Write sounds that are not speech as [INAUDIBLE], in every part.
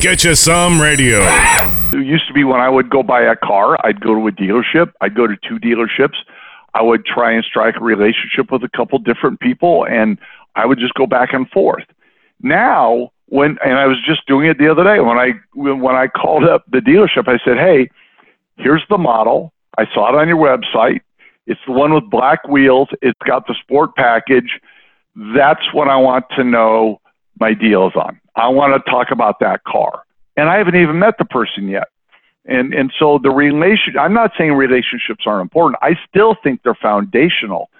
Get you some radio. It used to be when I would go buy a car, I'd go to a dealership. I'd go to two dealerships. I would try and strike a relationship with a couple different people, and I would just go back and forth. Now, when and I was just doing it the other day when I when I called up the dealership, I said, "Hey, here's the model. I saw it on your website. It's the one with black wheels. It's got the sport package. That's what I want to know my deal is on. I want to talk about that car." And I haven't even met the person yet. And and so the relation I'm not saying relationships aren't important. I still think they're foundational.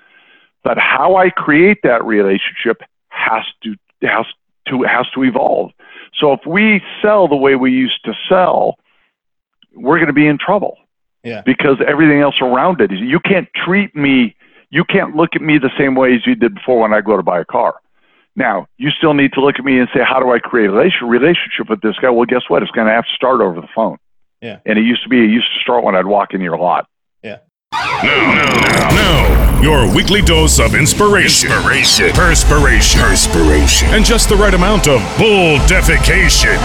But how I create that relationship has to has to has to evolve. So if we sell the way we used to sell, we're going to be in trouble. Yeah. Because everything else around it is you can't treat me you can't look at me the same way as you did before when I go to buy a car. Now, you still need to look at me and say, how do I create a relationship with this guy? Well, guess what? It's going to have to start over the phone. Yeah. And it used to be, it used to start when I'd walk in your lot. Yeah. Now, now, now, your weekly dose of inspiration, inspiration, perspiration, perspiration, and just the right amount of bull defecation.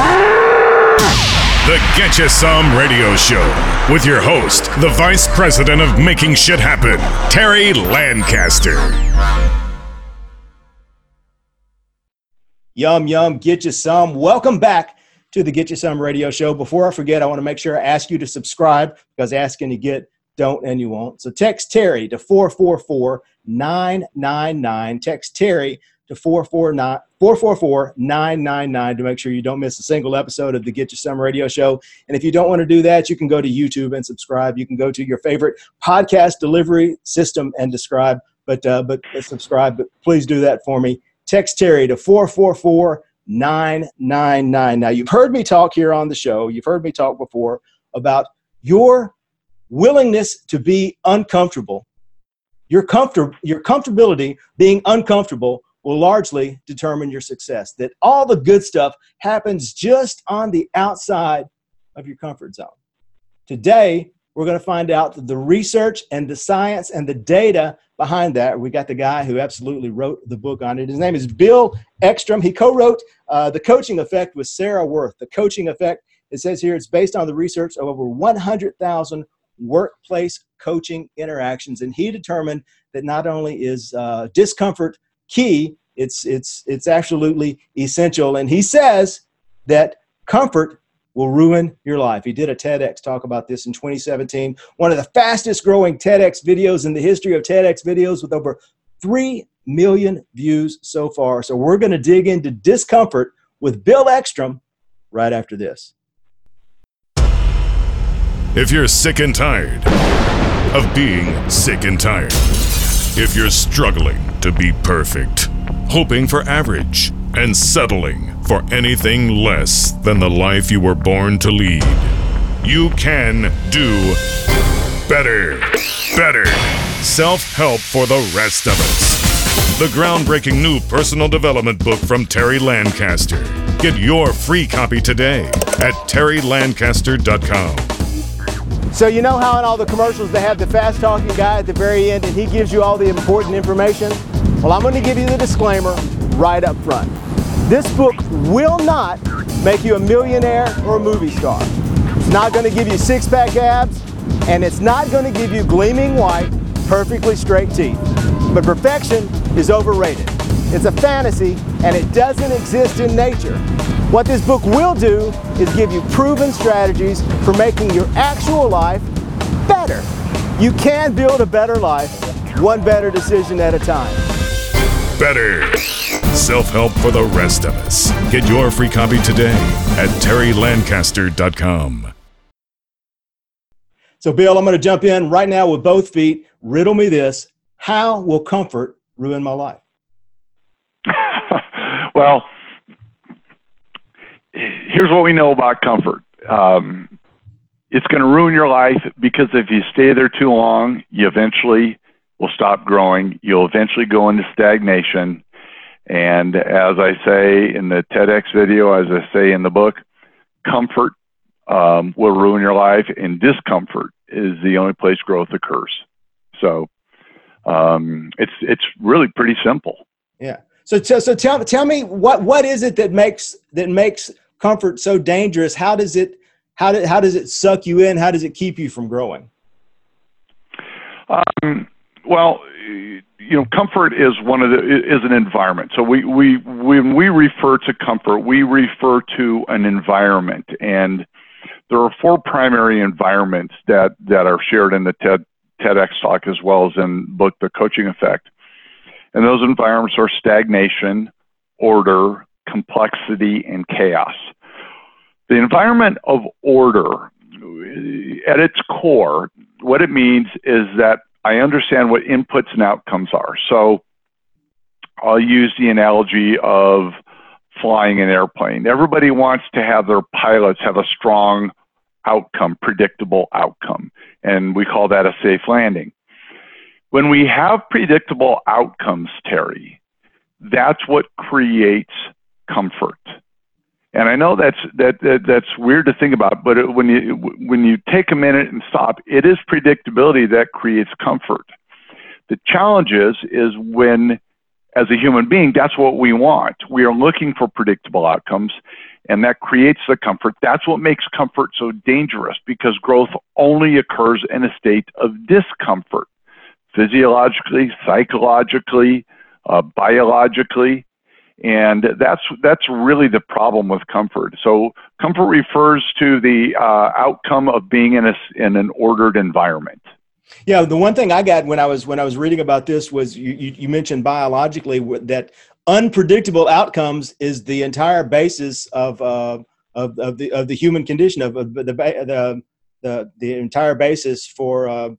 The Get You Some Radio Show with your host, the Vice President of Making Shit Happen, Terry Lancaster. Yum, yum, get you some. Welcome back to the Get You Some radio show. Before I forget, I want to make sure I ask you to subscribe because asking you get, don't, and you won't. So text Terry to 444 999. Text Terry to 444 999 to make sure you don't miss a single episode of the Get You Some radio show. And if you don't want to do that, you can go to YouTube and subscribe. You can go to your favorite podcast delivery system and describe, but, uh, but subscribe. But please do that for me. Text Terry to 444 999. Now, you've heard me talk here on the show, you've heard me talk before about your willingness to be uncomfortable. Your, comfort, your comfortability being uncomfortable will largely determine your success. That all the good stuff happens just on the outside of your comfort zone. Today, we're going to find out the research and the science and the data behind that. We got the guy who absolutely wrote the book on it. His name is Bill Eckstrom. He co wrote uh, The Coaching Effect with Sarah Wirth. The Coaching Effect, it says here, it's based on the research of over 100,000 workplace coaching interactions. And he determined that not only is uh, discomfort key, it's, it's, it's absolutely essential. And he says that comfort will ruin your life. He did a TEDx talk about this in 2017. One of the fastest growing TEDx videos in the history of TEDx videos with over 3 million views so far. So we're going to dig into discomfort with Bill Eckstrom right after this. If you're sick and tired of being sick and tired, if you're struggling to be perfect, hoping for average, and settling for anything less than the life you were born to lead. You can do better. Better. Self help for the rest of us. The groundbreaking new personal development book from Terry Lancaster. Get your free copy today at terrylancaster.com. So, you know how in all the commercials they have the fast talking guy at the very end and he gives you all the important information? Well, I'm going to give you the disclaimer right up front. This book will not make you a millionaire or a movie star. It's not going to give you six pack abs, and it's not going to give you gleaming white, perfectly straight teeth. But perfection is overrated. It's a fantasy, and it doesn't exist in nature. What this book will do is give you proven strategies for making your actual life better. You can build a better life, one better decision at a time. Better. Self help for the rest of us. Get your free copy today at terrylancaster.com. So, Bill, I'm going to jump in right now with both feet. Riddle me this How will comfort ruin my life? [LAUGHS] well, here's what we know about comfort um, it's going to ruin your life because if you stay there too long, you eventually will stop growing. You'll eventually go into stagnation. And as I say in the TEDx video, as I say in the book, comfort um, will ruin your life, and discomfort is the only place growth occurs. So um, it's it's really pretty simple. Yeah. So so, so tell tell me what what is it that makes that makes comfort so dangerous? How does it how, do, how does it suck you in? How does it keep you from growing? Um, well, you know, comfort is one of the is an environment. So we we when we refer to comfort, we refer to an environment, and there are four primary environments that that are shared in the TED TEDx talk as well as in book The Coaching Effect. And those environments are stagnation, order, complexity, and chaos. The environment of order, at its core, what it means is that I understand what inputs and outcomes are. So I'll use the analogy of flying an airplane. Everybody wants to have their pilots have a strong outcome, predictable outcome, and we call that a safe landing. When we have predictable outcomes, Terry, that's what creates comfort. And I know that's that, that that's weird to think about, but it, when you when you take a minute and stop, it is predictability that creates comfort. The challenge is is when as a human being, that's what we want. We are looking for predictable outcomes, and that creates the comfort. That's what makes comfort so dangerous because growth only occurs in a state of discomfort, physiologically, psychologically, uh, biologically. And that's that's really the problem with comfort. So comfort refers to the uh, outcome of being in a in an ordered environment. Yeah, the one thing I got when I was when I was reading about this was you, you, you mentioned biologically that unpredictable outcomes is the entire basis of uh, of, of the of the human condition of, of the, the the the entire basis for uh,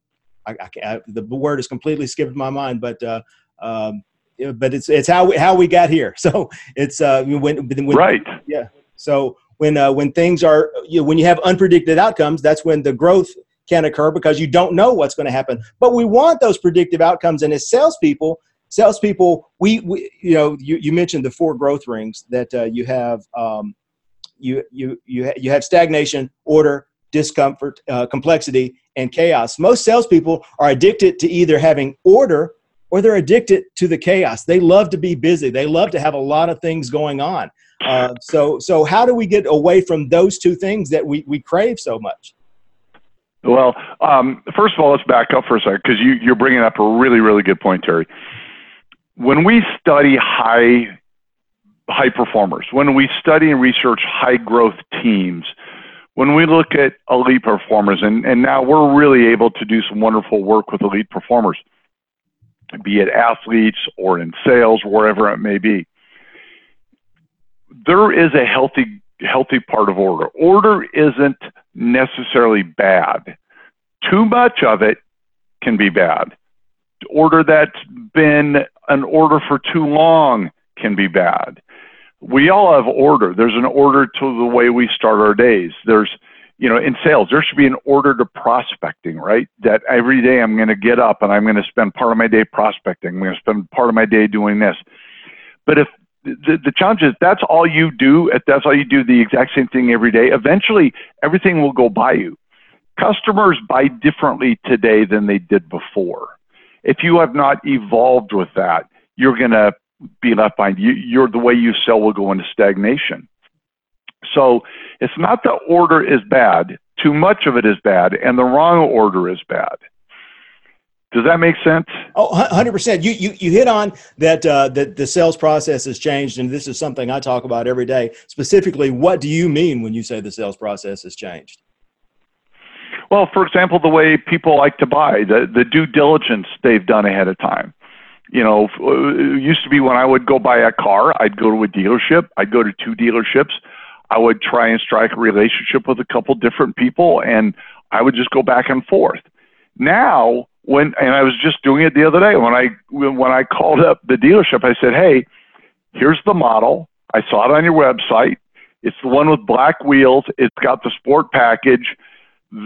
I, I, the word is completely skipped my mind, but uh, um, but it's it's how we, how we got here. [LAUGHS] So it's uh, when, when right. Yeah. So when uh, when things are you know, when you have unpredicted outcomes, that's when the growth can occur because you don't know what's going to happen. But we want those predictive outcomes, and as salespeople, salespeople, we, we you know you, you mentioned the four growth rings that uh, you have. Um, you you you ha- you have stagnation, order, discomfort, uh, complexity, and chaos. Most salespeople are addicted to either having order or they're addicted to the chaos. They love to be busy. They love to have a lot of things going on. Uh, so, so how do we get away from those two things that we, we crave so much? Well, um, first of all, let's back up for a second because you, you're bringing up a really, really good point, Terry. When we study high high performers, when we study and research high growth teams, when we look at elite performers, and, and now we're really able to do some wonderful work with elite performers be it athletes or in sales, wherever it may be. There is a healthy, healthy part of order. Order isn't necessarily bad. Too much of it can be bad. Order that's been an order for too long can be bad. We all have order. There's an order to the way we start our days. There's you know, in sales, there should be an order to prospecting, right? That every day I'm going to get up and I'm going to spend part of my day prospecting. I'm going to spend part of my day doing this. But if the, the challenge is that's all you do, if that's all you do the exact same thing every day, eventually everything will go by you. Customers buy differently today than they did before. If you have not evolved with that, you're going to be left behind. You, you're the way you sell will go into stagnation. So it's not the order is bad. Too much of it is bad, and the wrong order is bad. Does that make sense? Oh, 100%. You, you, you hit on that, uh, that the sales process has changed, and this is something I talk about every day. Specifically, what do you mean when you say the sales process has changed? Well, for example, the way people like to buy, the, the due diligence they've done ahead of time. You know, it used to be when I would go buy a car, I'd go to a dealership, I'd go to two dealerships. I would try and strike a relationship with a couple different people and I would just go back and forth. Now, when and I was just doing it the other day when I when I called up the dealership, I said, "Hey, here's the model. I saw it on your website. It's the one with black wheels. It's got the sport package.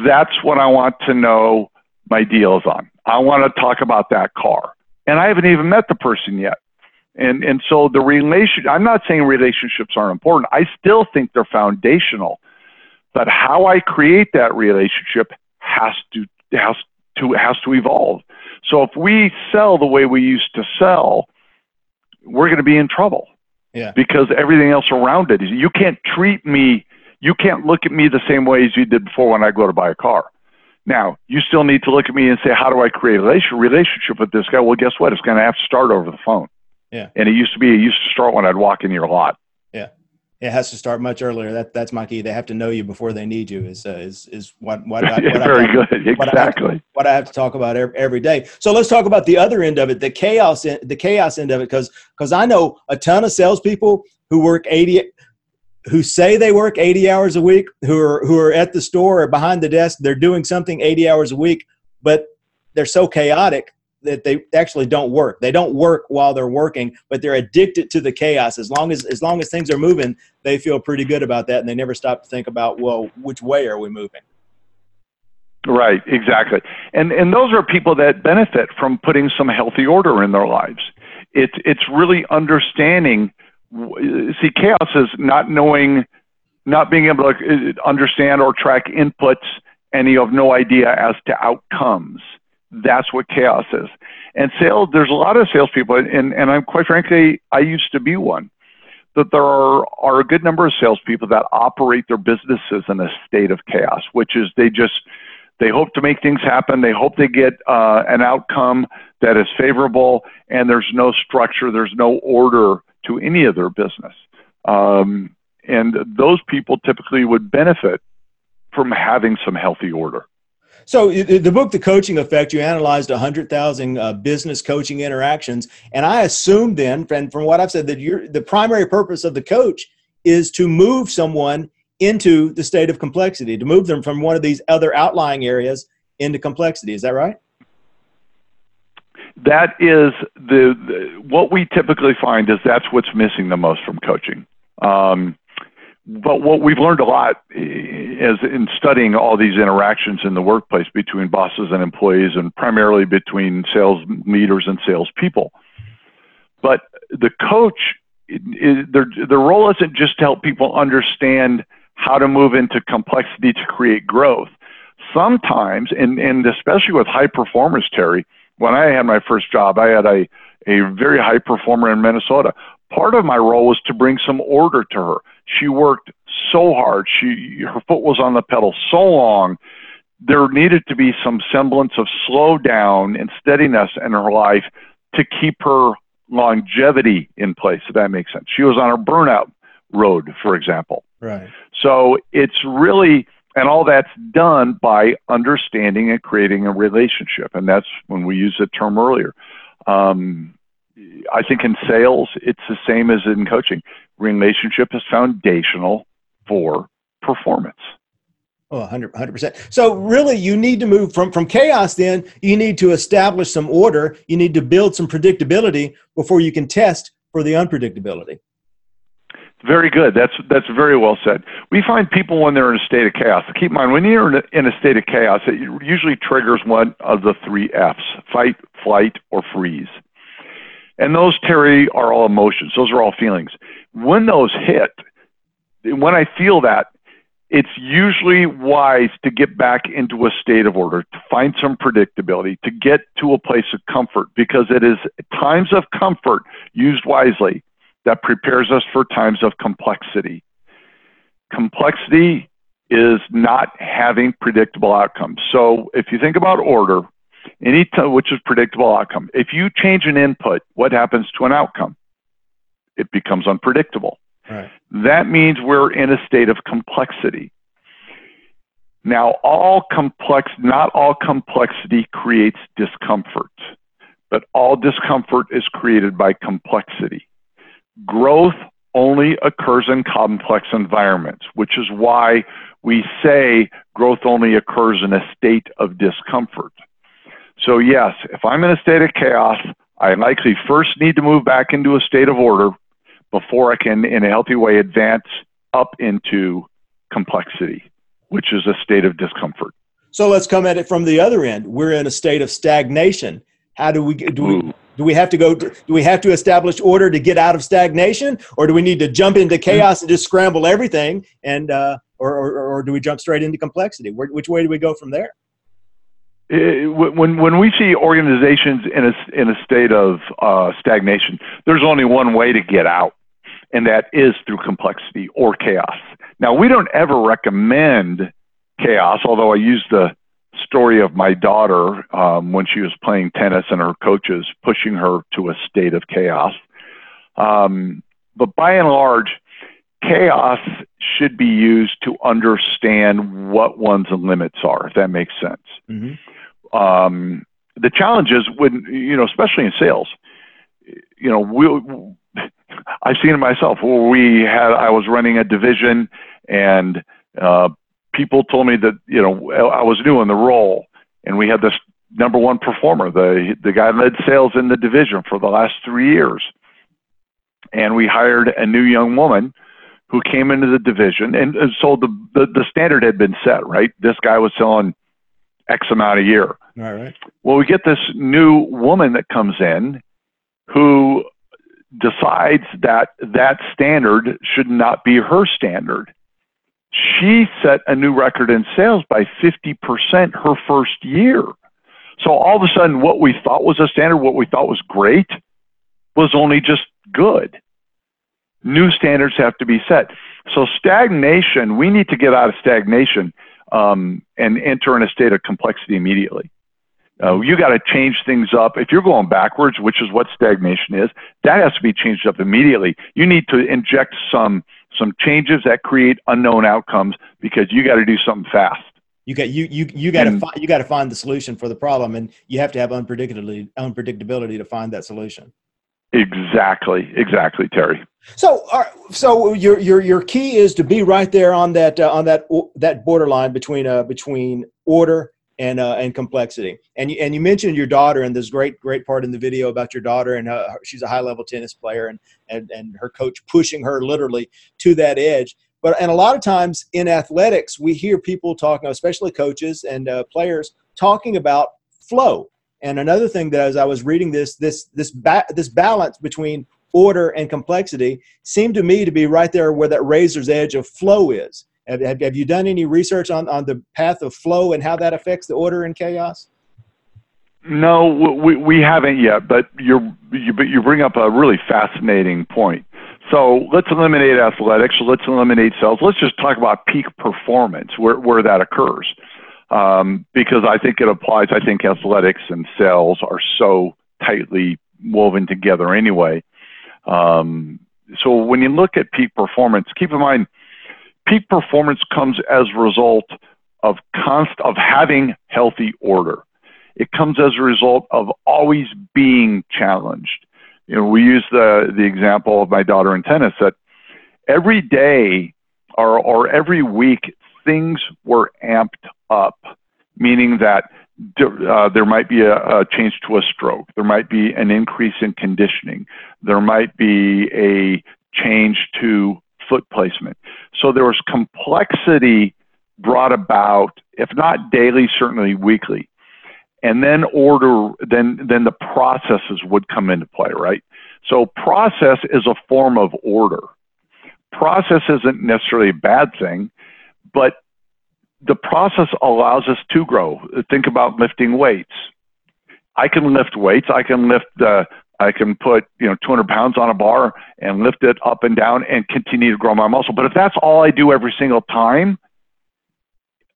That's what I want to know my deal is on. I want to talk about that car." And I haven't even met the person yet. And and so the relation I'm not saying relationships aren't important. I still think they're foundational. But how I create that relationship has to has to has to evolve. So if we sell the way we used to sell, we're going to be in trouble. Yeah. Because everything else around it is you can't treat me, you can't look at me the same way as you did before when I go to buy a car. Now, you still need to look at me and say, how do I create a relationship with this guy? Well, guess what? It's going to have to start over the phone. Yeah. And it used to be, it used to start when I'd walk in your lot. Yeah. It has to start much earlier. That that's my key. They have to know you before they need you. Is uh, is is what what, I, [LAUGHS] what very I, good what exactly I to, what I have to talk about every, every day. So let's talk about the other end of it, the chaos the chaos end of it, because because I know a ton of salespeople who work eighty who say they work 80 hours a week, who are who are at the store or behind the desk, they're doing something 80 hours a week, but they're so chaotic that they actually don't work. They don't work while they're working, but they're addicted to the chaos. As long as as long as things are moving, they feel pretty good about that, and they never stop to think about, well, which way are we moving? Right, exactly. And and those are people that benefit from putting some healthy order in their lives. It's it's really understanding. See, chaos is not knowing, not being able to uh, understand or track inputs, and you have no idea as to outcomes. That's what chaos is. And sales, there's a lot of salespeople, and, and I'm quite frankly, I used to be one, that there are, are a good number of salespeople that operate their businesses in a state of chaos, which is they just, they hope to make things happen. They hope they get uh, an outcome that is favorable, and there's no structure, there's no order to any of their business. Um, and those people typically would benefit from having some healthy order. So the book, The Coaching Effect, you analyzed 100,000 uh, business coaching interactions. And I assume then, and from what I've said, that you the primary purpose of the coach is to move someone into the state of complexity, to move them from one of these other outlying areas into complexity. Is that right? That is the, the what we typically find is that's what's missing the most from coaching. Um, but what we've learned a lot is in studying all these interactions in the workplace between bosses and employees and primarily between sales leaders and salespeople. But the coach, their, their role isn't just to help people understand how to move into complexity to create growth. Sometimes, and, and especially with high performers, Terry, when I had my first job, I had a, a very high performer in Minnesota. Part of my role was to bring some order to her she worked so hard. She her foot was on the pedal so long. There needed to be some semblance of slow down and steadiness in her life to keep her longevity in place. If that makes sense. She was on a burnout road, for example. Right. So it's really and all that's done by understanding and creating a relationship. And that's when we used the term earlier. Um, I think in sales, it's the same as in coaching. Relationship is foundational for performance. Oh, 100 percent. So really, you need to move from from chaos. Then you need to establish some order. You need to build some predictability before you can test for the unpredictability. Very good. That's that's very well said. We find people when they're in a state of chaos. Keep in mind, when you're in a, in a state of chaos, it usually triggers one of the three F's: fight, flight, or freeze. And those, Terry, are all emotions. Those are all feelings. When those hit, when I feel that, it's usually wise to get back into a state of order, to find some predictability, to get to a place of comfort, because it is times of comfort used wisely that prepares us for times of complexity. Complexity is not having predictable outcomes. So if you think about order, any which is predictable outcome. If you change an input, what happens to an outcome? It becomes unpredictable. Right. That means we're in a state of complexity. Now, all complex, not all complexity creates discomfort, but all discomfort is created by complexity. Growth only occurs in complex environments, which is why we say growth only occurs in a state of discomfort. So, yes, if I'm in a state of chaos, I likely first need to move back into a state of order before I can, in a healthy way, advance up into complexity, which is a state of discomfort. So let's come at it from the other end. We're in a state of stagnation. How do we do we do we have to go do we have to establish order to get out of stagnation or do we need to jump into chaos and just scramble everything and uh, or, or, or do we jump straight into complexity? Where, which way do we go from there? When when we see organizations in a in a state of uh, stagnation, there's only one way to get out, and that is through complexity or chaos. Now, we don't ever recommend chaos, although I use the story of my daughter um, when she was playing tennis and her coaches pushing her to a state of chaos. Um, but by and large, chaos should be used to understand what one's limits are, if that makes sense. Mm-hmm. Um, the challenge is when, you know, especially in sales, you know, we, [LAUGHS] I've seen it myself. We had, I was running a division and uh, people told me that, you know, I was new in the role and we had this number one performer, the, the guy led sales in the division for the last three years. And we hired a new young woman who came into the division, and, and so the, the, the standard had been set, right? This guy was selling X amount a year. All right. Well, we get this new woman that comes in who decides that that standard should not be her standard. She set a new record in sales by 50% her first year. So all of a sudden, what we thought was a standard, what we thought was great, was only just good new standards have to be set. So stagnation, we need to get out of stagnation um, and enter in a state of complexity immediately. Uh, you got to change things up. If you're going backwards, which is what stagnation is, that has to be changed up immediately. You need to inject some some changes that create unknown outcomes because you got to do something fast. You got you you you got to find you got to find the solution for the problem, and you have to have unpredictability unpredictability to find that solution. Exactly, exactly, Terry. So, uh, so your your your key is to be right there on that uh, on that that borderline between uh, between order and uh, and complexity. And you and you mentioned your daughter and this great great part in the video about your daughter and uh, she's a high level tennis player and and and her coach pushing her literally to that edge. But and a lot of times in athletics, we hear people talking, especially coaches and uh, players, talking about flow and another thing that as I was reading this, this this ba- this balance between order and complexity seemed to me to be right there where that razor's edge of flow is. Have, have, have you done any research on, on the path of flow and how that affects the order and chaos? No, we, we haven't yet, but you're, you, but you bring up a really fascinating point. So let's eliminate athletics. Let's eliminate sales. Let's just talk about peak performance, where, where that occurs um, because I think it applies. I think athletics and sales are so tightly woven together anyway. Um, so when you look at peak performance, keep in mind, peak performance comes as a result of const of having healthy order. It comes as a result of always being challenged. You know, we use the the example of my daughter in tennis that every day or or every week things were amped up, meaning that uh, there might be a, a, change to a stroke, there might be an increase in conditioning, there might be a change to foot placement. So there was complexity brought about, if not daily, certainly weekly. And then order, then then the processes would come into play, right? So process is a form of order. Process isn't necessarily a bad thing but the process allows us to grow. Think about lifting weights. I can lift weights. I can lift the, I can put, you know, 200 pounds on a bar and lift it up and down and continue to grow my muscle. But if that's all I do every single time,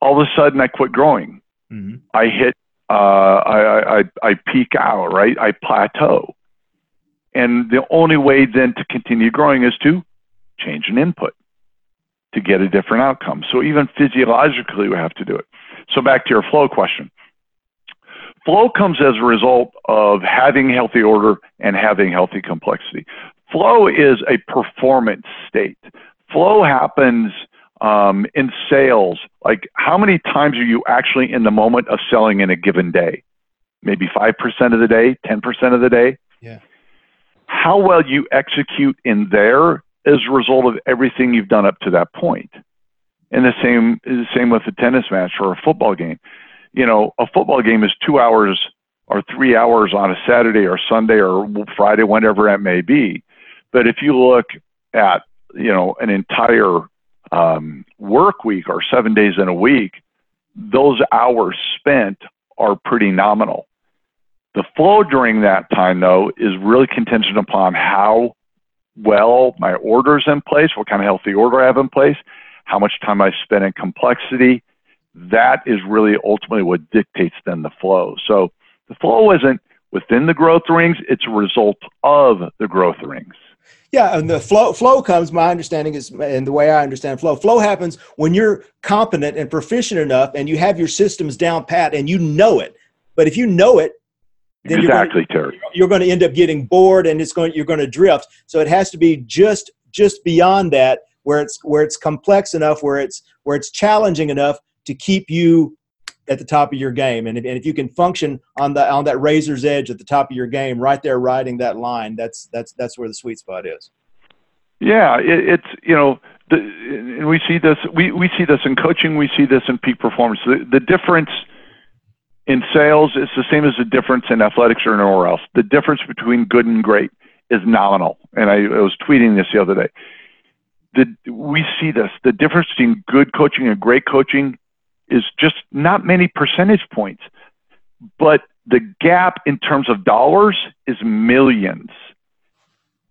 all of a sudden I quit growing. Mm-hmm. I hit, uh, I, I, I peak out, right? I plateau. And the only way then to continue growing is to change an input to get a different outcome. So even physiologically, we have to do it. So back to your flow question. Flow comes as a result of having healthy order and having healthy complexity. Flow is a performance state. Flow happens um, in sales. Like, how many times are you actually in the moment of selling in a given day? Maybe 5% of the day, 10% of the day? Yeah. How well you execute in there as a result of everything you've done up to that point. And the same is the same with a tennis match or a football game. You know, a football game is two hours or three hours on a Saturday or Sunday or Friday, whenever it may be. But if you look at you know an entire um, work week or seven days in a week, those hours spent are pretty nominal. The flow during that time, though, is really contingent upon how well my order's in place, what kind of healthy order I have in place, how much time I spend in complexity. That is really ultimately what dictates then the flow. So the flow isn't within the growth rings, it's a result of the growth rings. Yeah, and the flow flow comes. My understanding is, and the way I understand flow, flow happens when you're competent and proficient enough, and you have your systems down pat, and you know it. But if you know it, then exactly, you're going, to, Terry. You're going to end up getting bored, and it's going. You're going to drift. So it has to be just just beyond that, where it's where it's complex enough, where it's where it's challenging enough to keep you at the top of your game. And if, and if you can function on the on that razor's edge at the top of your game, right there riding that line, that's that's that's where the sweet spot is. Yeah, it, it's you know, the, and we see this we, we see this in coaching, we see this in peak performance. The, the difference in sales it's the same as the difference in athletics or anywhere else. The difference between good and great is nominal. And I, I was tweeting this the other day. The, we see this. The difference between good coaching and great coaching is just not many percentage points, but the gap in terms of dollars is millions.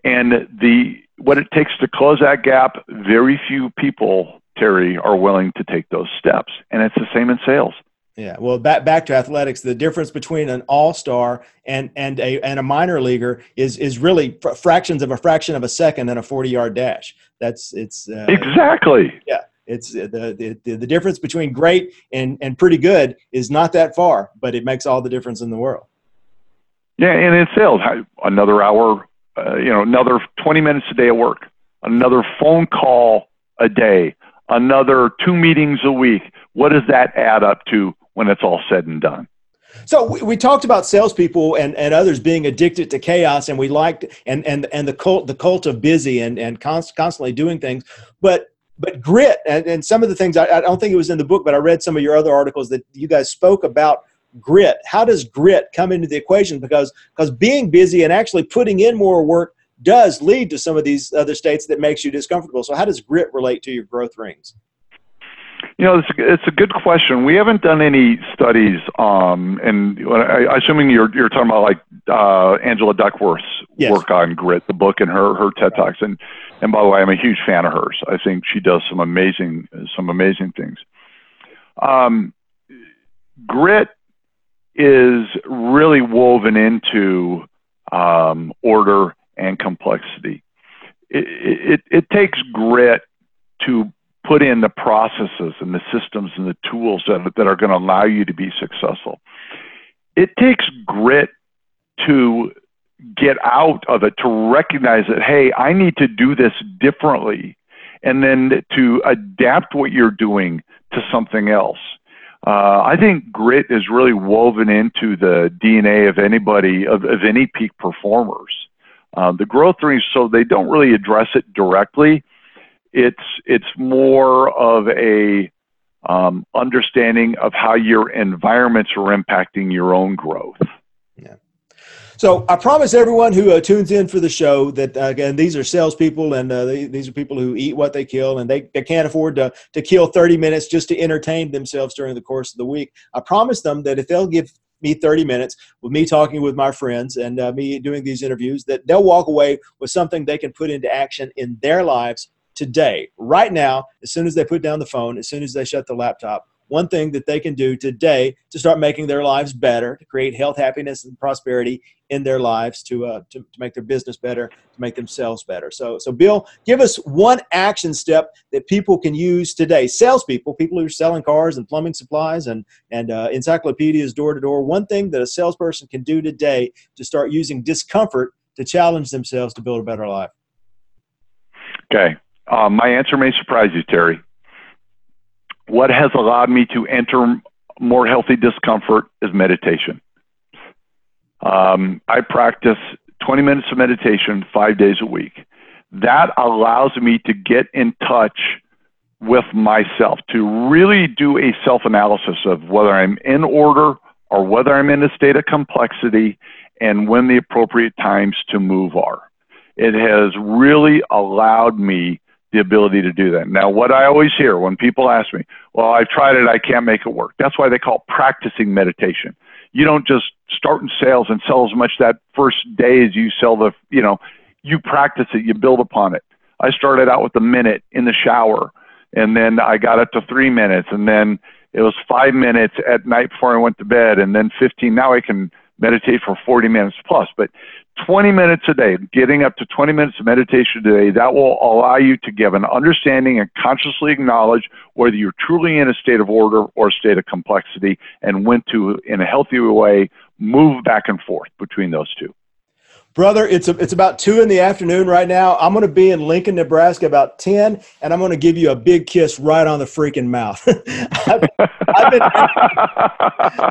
And the what it takes to close that gap, very few people, Terry, are willing to take those steps. And it's the same in sales. Yeah, well, back back to athletics. The difference between an all star and and a and a minor leaguer is is really fr- fractions of a fraction of a second in a forty yard dash. That's it's uh, exactly yeah. It's uh, the, the the difference between great and and pretty good is not that far, but it makes all the difference in the world. Yeah, and in sales, another hour, uh, you know, another twenty minutes a day of work, another phone call a day, another two meetings a week. What does that add up to when it's all said and done? So we, we, talked about salespeople and, and others being addicted to chaos, and we liked and and and the cult the cult of busy and and const, constantly doing things. But but grit and, and some of the things I, I don't think it was in the book, but I read some of your other articles that you guys spoke about grit. How does grit come into the equation? Because because being busy and actually putting in more work does lead to some of these other states that makes you discomfortable. So how does grit relate to your growth rings? You know, it's, it's a good question. We haven't done any studies, um, and I, assuming you're you're talking about like uh, Angela Duckworth's yes. work on grit, the book, and her her TED talks. And and by the way, I'm a huge fan of hers. I think she does some amazing some amazing things. Um, grit is really woven into um, order and complexity. It, it, it takes grit to put in the processes and the systems and the tools that, that are going to allow you to be successful. It takes grit to get out of it, to recognize that, hey, I need to do this differently, and then to adapt what you're doing to something else. Uh, I think grit is really woven into the DNA of anybody, of, of any peak performers. Uh, the growth rings, so they don't really address it directly. It's it's more of a um, understanding of how your environments are impacting your own growth. Yeah. So I promise everyone who uh, tunes in for the show that uh, again these are salespeople and uh, they, these are people who eat what they kill and they, they can't afford to to kill 30 minutes just to entertain themselves during the course of the week. I promise them that if they'll give me 30 minutes with me talking with my friends and uh, me doing these interviews that they'll walk away with something they can put into action in their lives today, right now, as soon as they put down the phone, as soon as they shut the laptop, one thing that they can do today to start making their lives better, to create health, happiness, and prosperity in their lives, to, uh, to, to make their business better, to make themselves better. So, so Bill, give us one action step that people can use today. Salespeople, people who are selling cars and plumbing supplies and, and uh, encyclopedias door to door, one thing that a salesperson can do today to start using discomfort to challenge themselves to build a better life. Okay. Uh, my answer may surprise you, Terry. What has allowed me to enter more healthy discomfort is meditation. Um, I practice 20 minutes of meditation five days a week. That allows me to get in touch with myself, to really do a self analysis of whether I'm in order or whether I'm in a state of complexity and when the appropriate times to move are. It has really allowed me the ability to do that. Now, what I always hear when people ask me, well, I've tried it, I can't make it work. That's why they call it practicing meditation. You don't just start in sales and sell as much that first day as you sell the, you know, you practice it, you build upon it. I started out with a minute in the shower, and then I got up to three minutes, and then it was five minutes at night before I went to bed, and then 15. Now I can meditate for 40 minutes plus, but 20 minutes a day, getting up to 20 minutes of meditation a day, that will allow you to give an understanding and consciously acknowledge whether you're truly in a state of order or a state of complexity and when to, in a healthy way, move back and forth between those two. Brother, it's a, it's about two in the afternoon right now. I'm going to be in Lincoln, Nebraska about ten, and I'm going to give you a big kiss right on the freaking mouth. [LAUGHS] I've, I've, been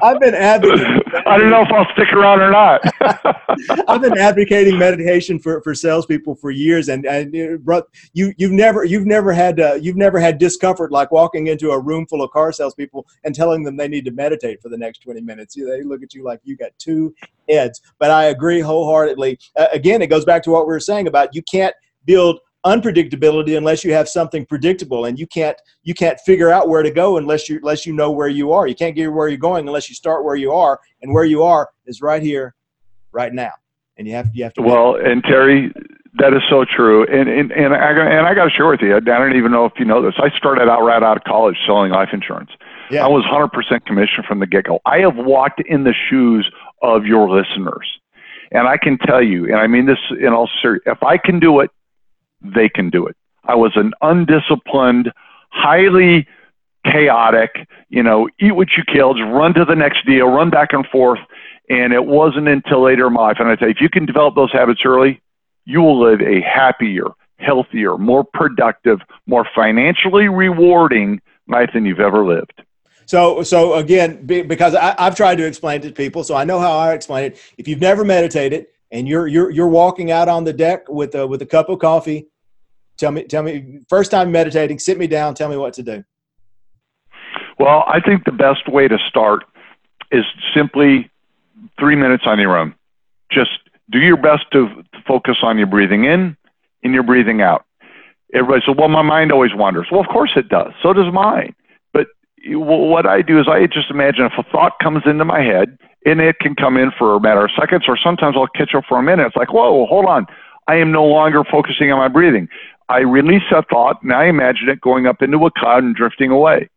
I've been advocating. I don't know if I'll stick around or not. [LAUGHS] I've been advocating meditation for, for salespeople for years, and and bro, you you've never you've never had uh, you've never had discomfort like walking into a room full of car salespeople and telling them they need to meditate for the next 20 minutes. They look at you like you got two heads. But I agree wholeheartedly. Uh, again, it goes back to what we were saying about you can't build unpredictability unless you have something predictable and you can't you can't figure out where to go unless you unless you know where you are you can't get where you're going unless you start where you are and where you are is right here right now and you have you have to well and terry that is so true and and, and i and i got to share with you i don't even know if you know this i started out right out of college selling life insurance yeah. i was 100% commission from the get-go i have walked in the shoes of your listeners. And I can tell you, and I mean this in all seriousness, if I can do it, they can do it. I was an undisciplined, highly chaotic, you know, eat what you killed, run to the next deal, run back and forth. And it wasn't until later in my life, and I tell you, if you can develop those habits early, you will live a happier, healthier, more productive, more financially rewarding life than you've ever lived. So, so again, because I, have tried to explain to people, so I know how I explain it. If you've never meditated and you're you're you're walking out on the deck with a with a cup of coffee, tell me tell me first time meditating, sit me down, tell me what to do. Well, I think the best way to start is simply three minutes on your own. Just do your best to focus on your breathing in and your breathing out. Everybody says, well, my mind always wanders. Well, of course it does. So does mine what I do is I just imagine if a thought comes into my head, and it can come in for a matter of seconds, or sometimes I'll catch up for a minute. It's like, whoa, hold on. I am no longer focusing on my breathing. I release that thought, and I imagine it going up into a cloud and drifting away.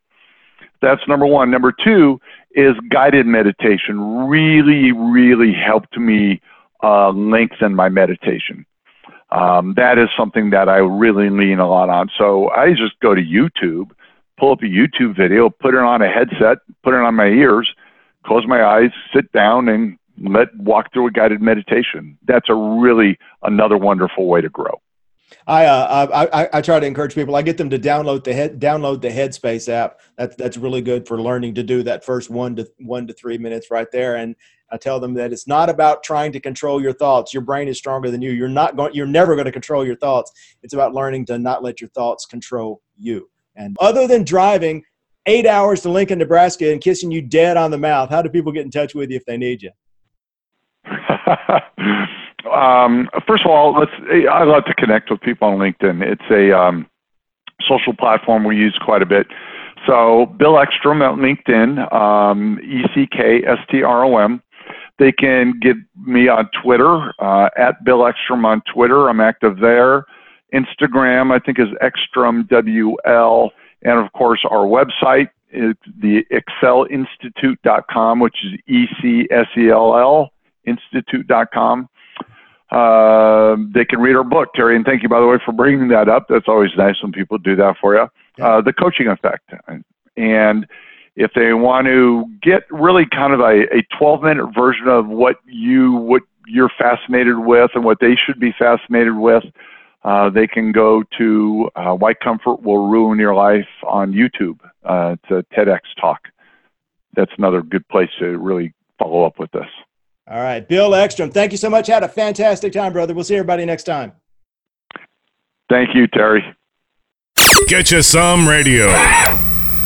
That's number one. Number two is guided meditation. Really, really helped me uh, lengthen my meditation. Um, that is something that I really lean a lot on. So I just go to YouTube pull up a YouTube video, put it on a headset, put it on my ears, close my eyes, sit down, and let walk through a guided meditation. That's a really another wonderful way to grow. I, uh, I, I try to encourage people. I get them to download the head, download the Headspace app. That's that's really good for learning to do that first one to one to three minutes right there. And I tell them that it's not about trying to control your thoughts. Your brain is stronger than you. You're not going. You're never going to control your thoughts. It's about learning to not let your thoughts control you. And other than driving eight hours to Lincoln, Nebraska and kissing you dead on the mouth, how do people get in touch with you if they need you? [LAUGHS] um, first of all, let's, I love to connect with people on LinkedIn. It's a um, social platform we use quite a bit. So Bill Eckstrom at LinkedIn, um, E C K S T R O M. They can get me on Twitter uh, at Bill Eckstrom on Twitter. I'm active there. Instagram, I think, is EckstromWL. And of course, our website is the ecsellinstitute.com, which is E C S E L L institute.com. Uh, they can read our book, Terry. And thank you, by the way, for bringing that up. That's always nice when people do that for you. Uh, the coaching effect. And if they want to get really kind of a, a 12 minute version of what you what you're fascinated with and what they should be fascinated with, uh, they can go to uh, Why Comfort Will Ruin Your Life on YouTube. Uh, it's a TEDx talk. That's another good place to really follow up with this. All right. Bill Eckstrom, thank you so much. Had a fantastic time, brother. We'll see everybody next time. Thank you, Terry. Get you some radio.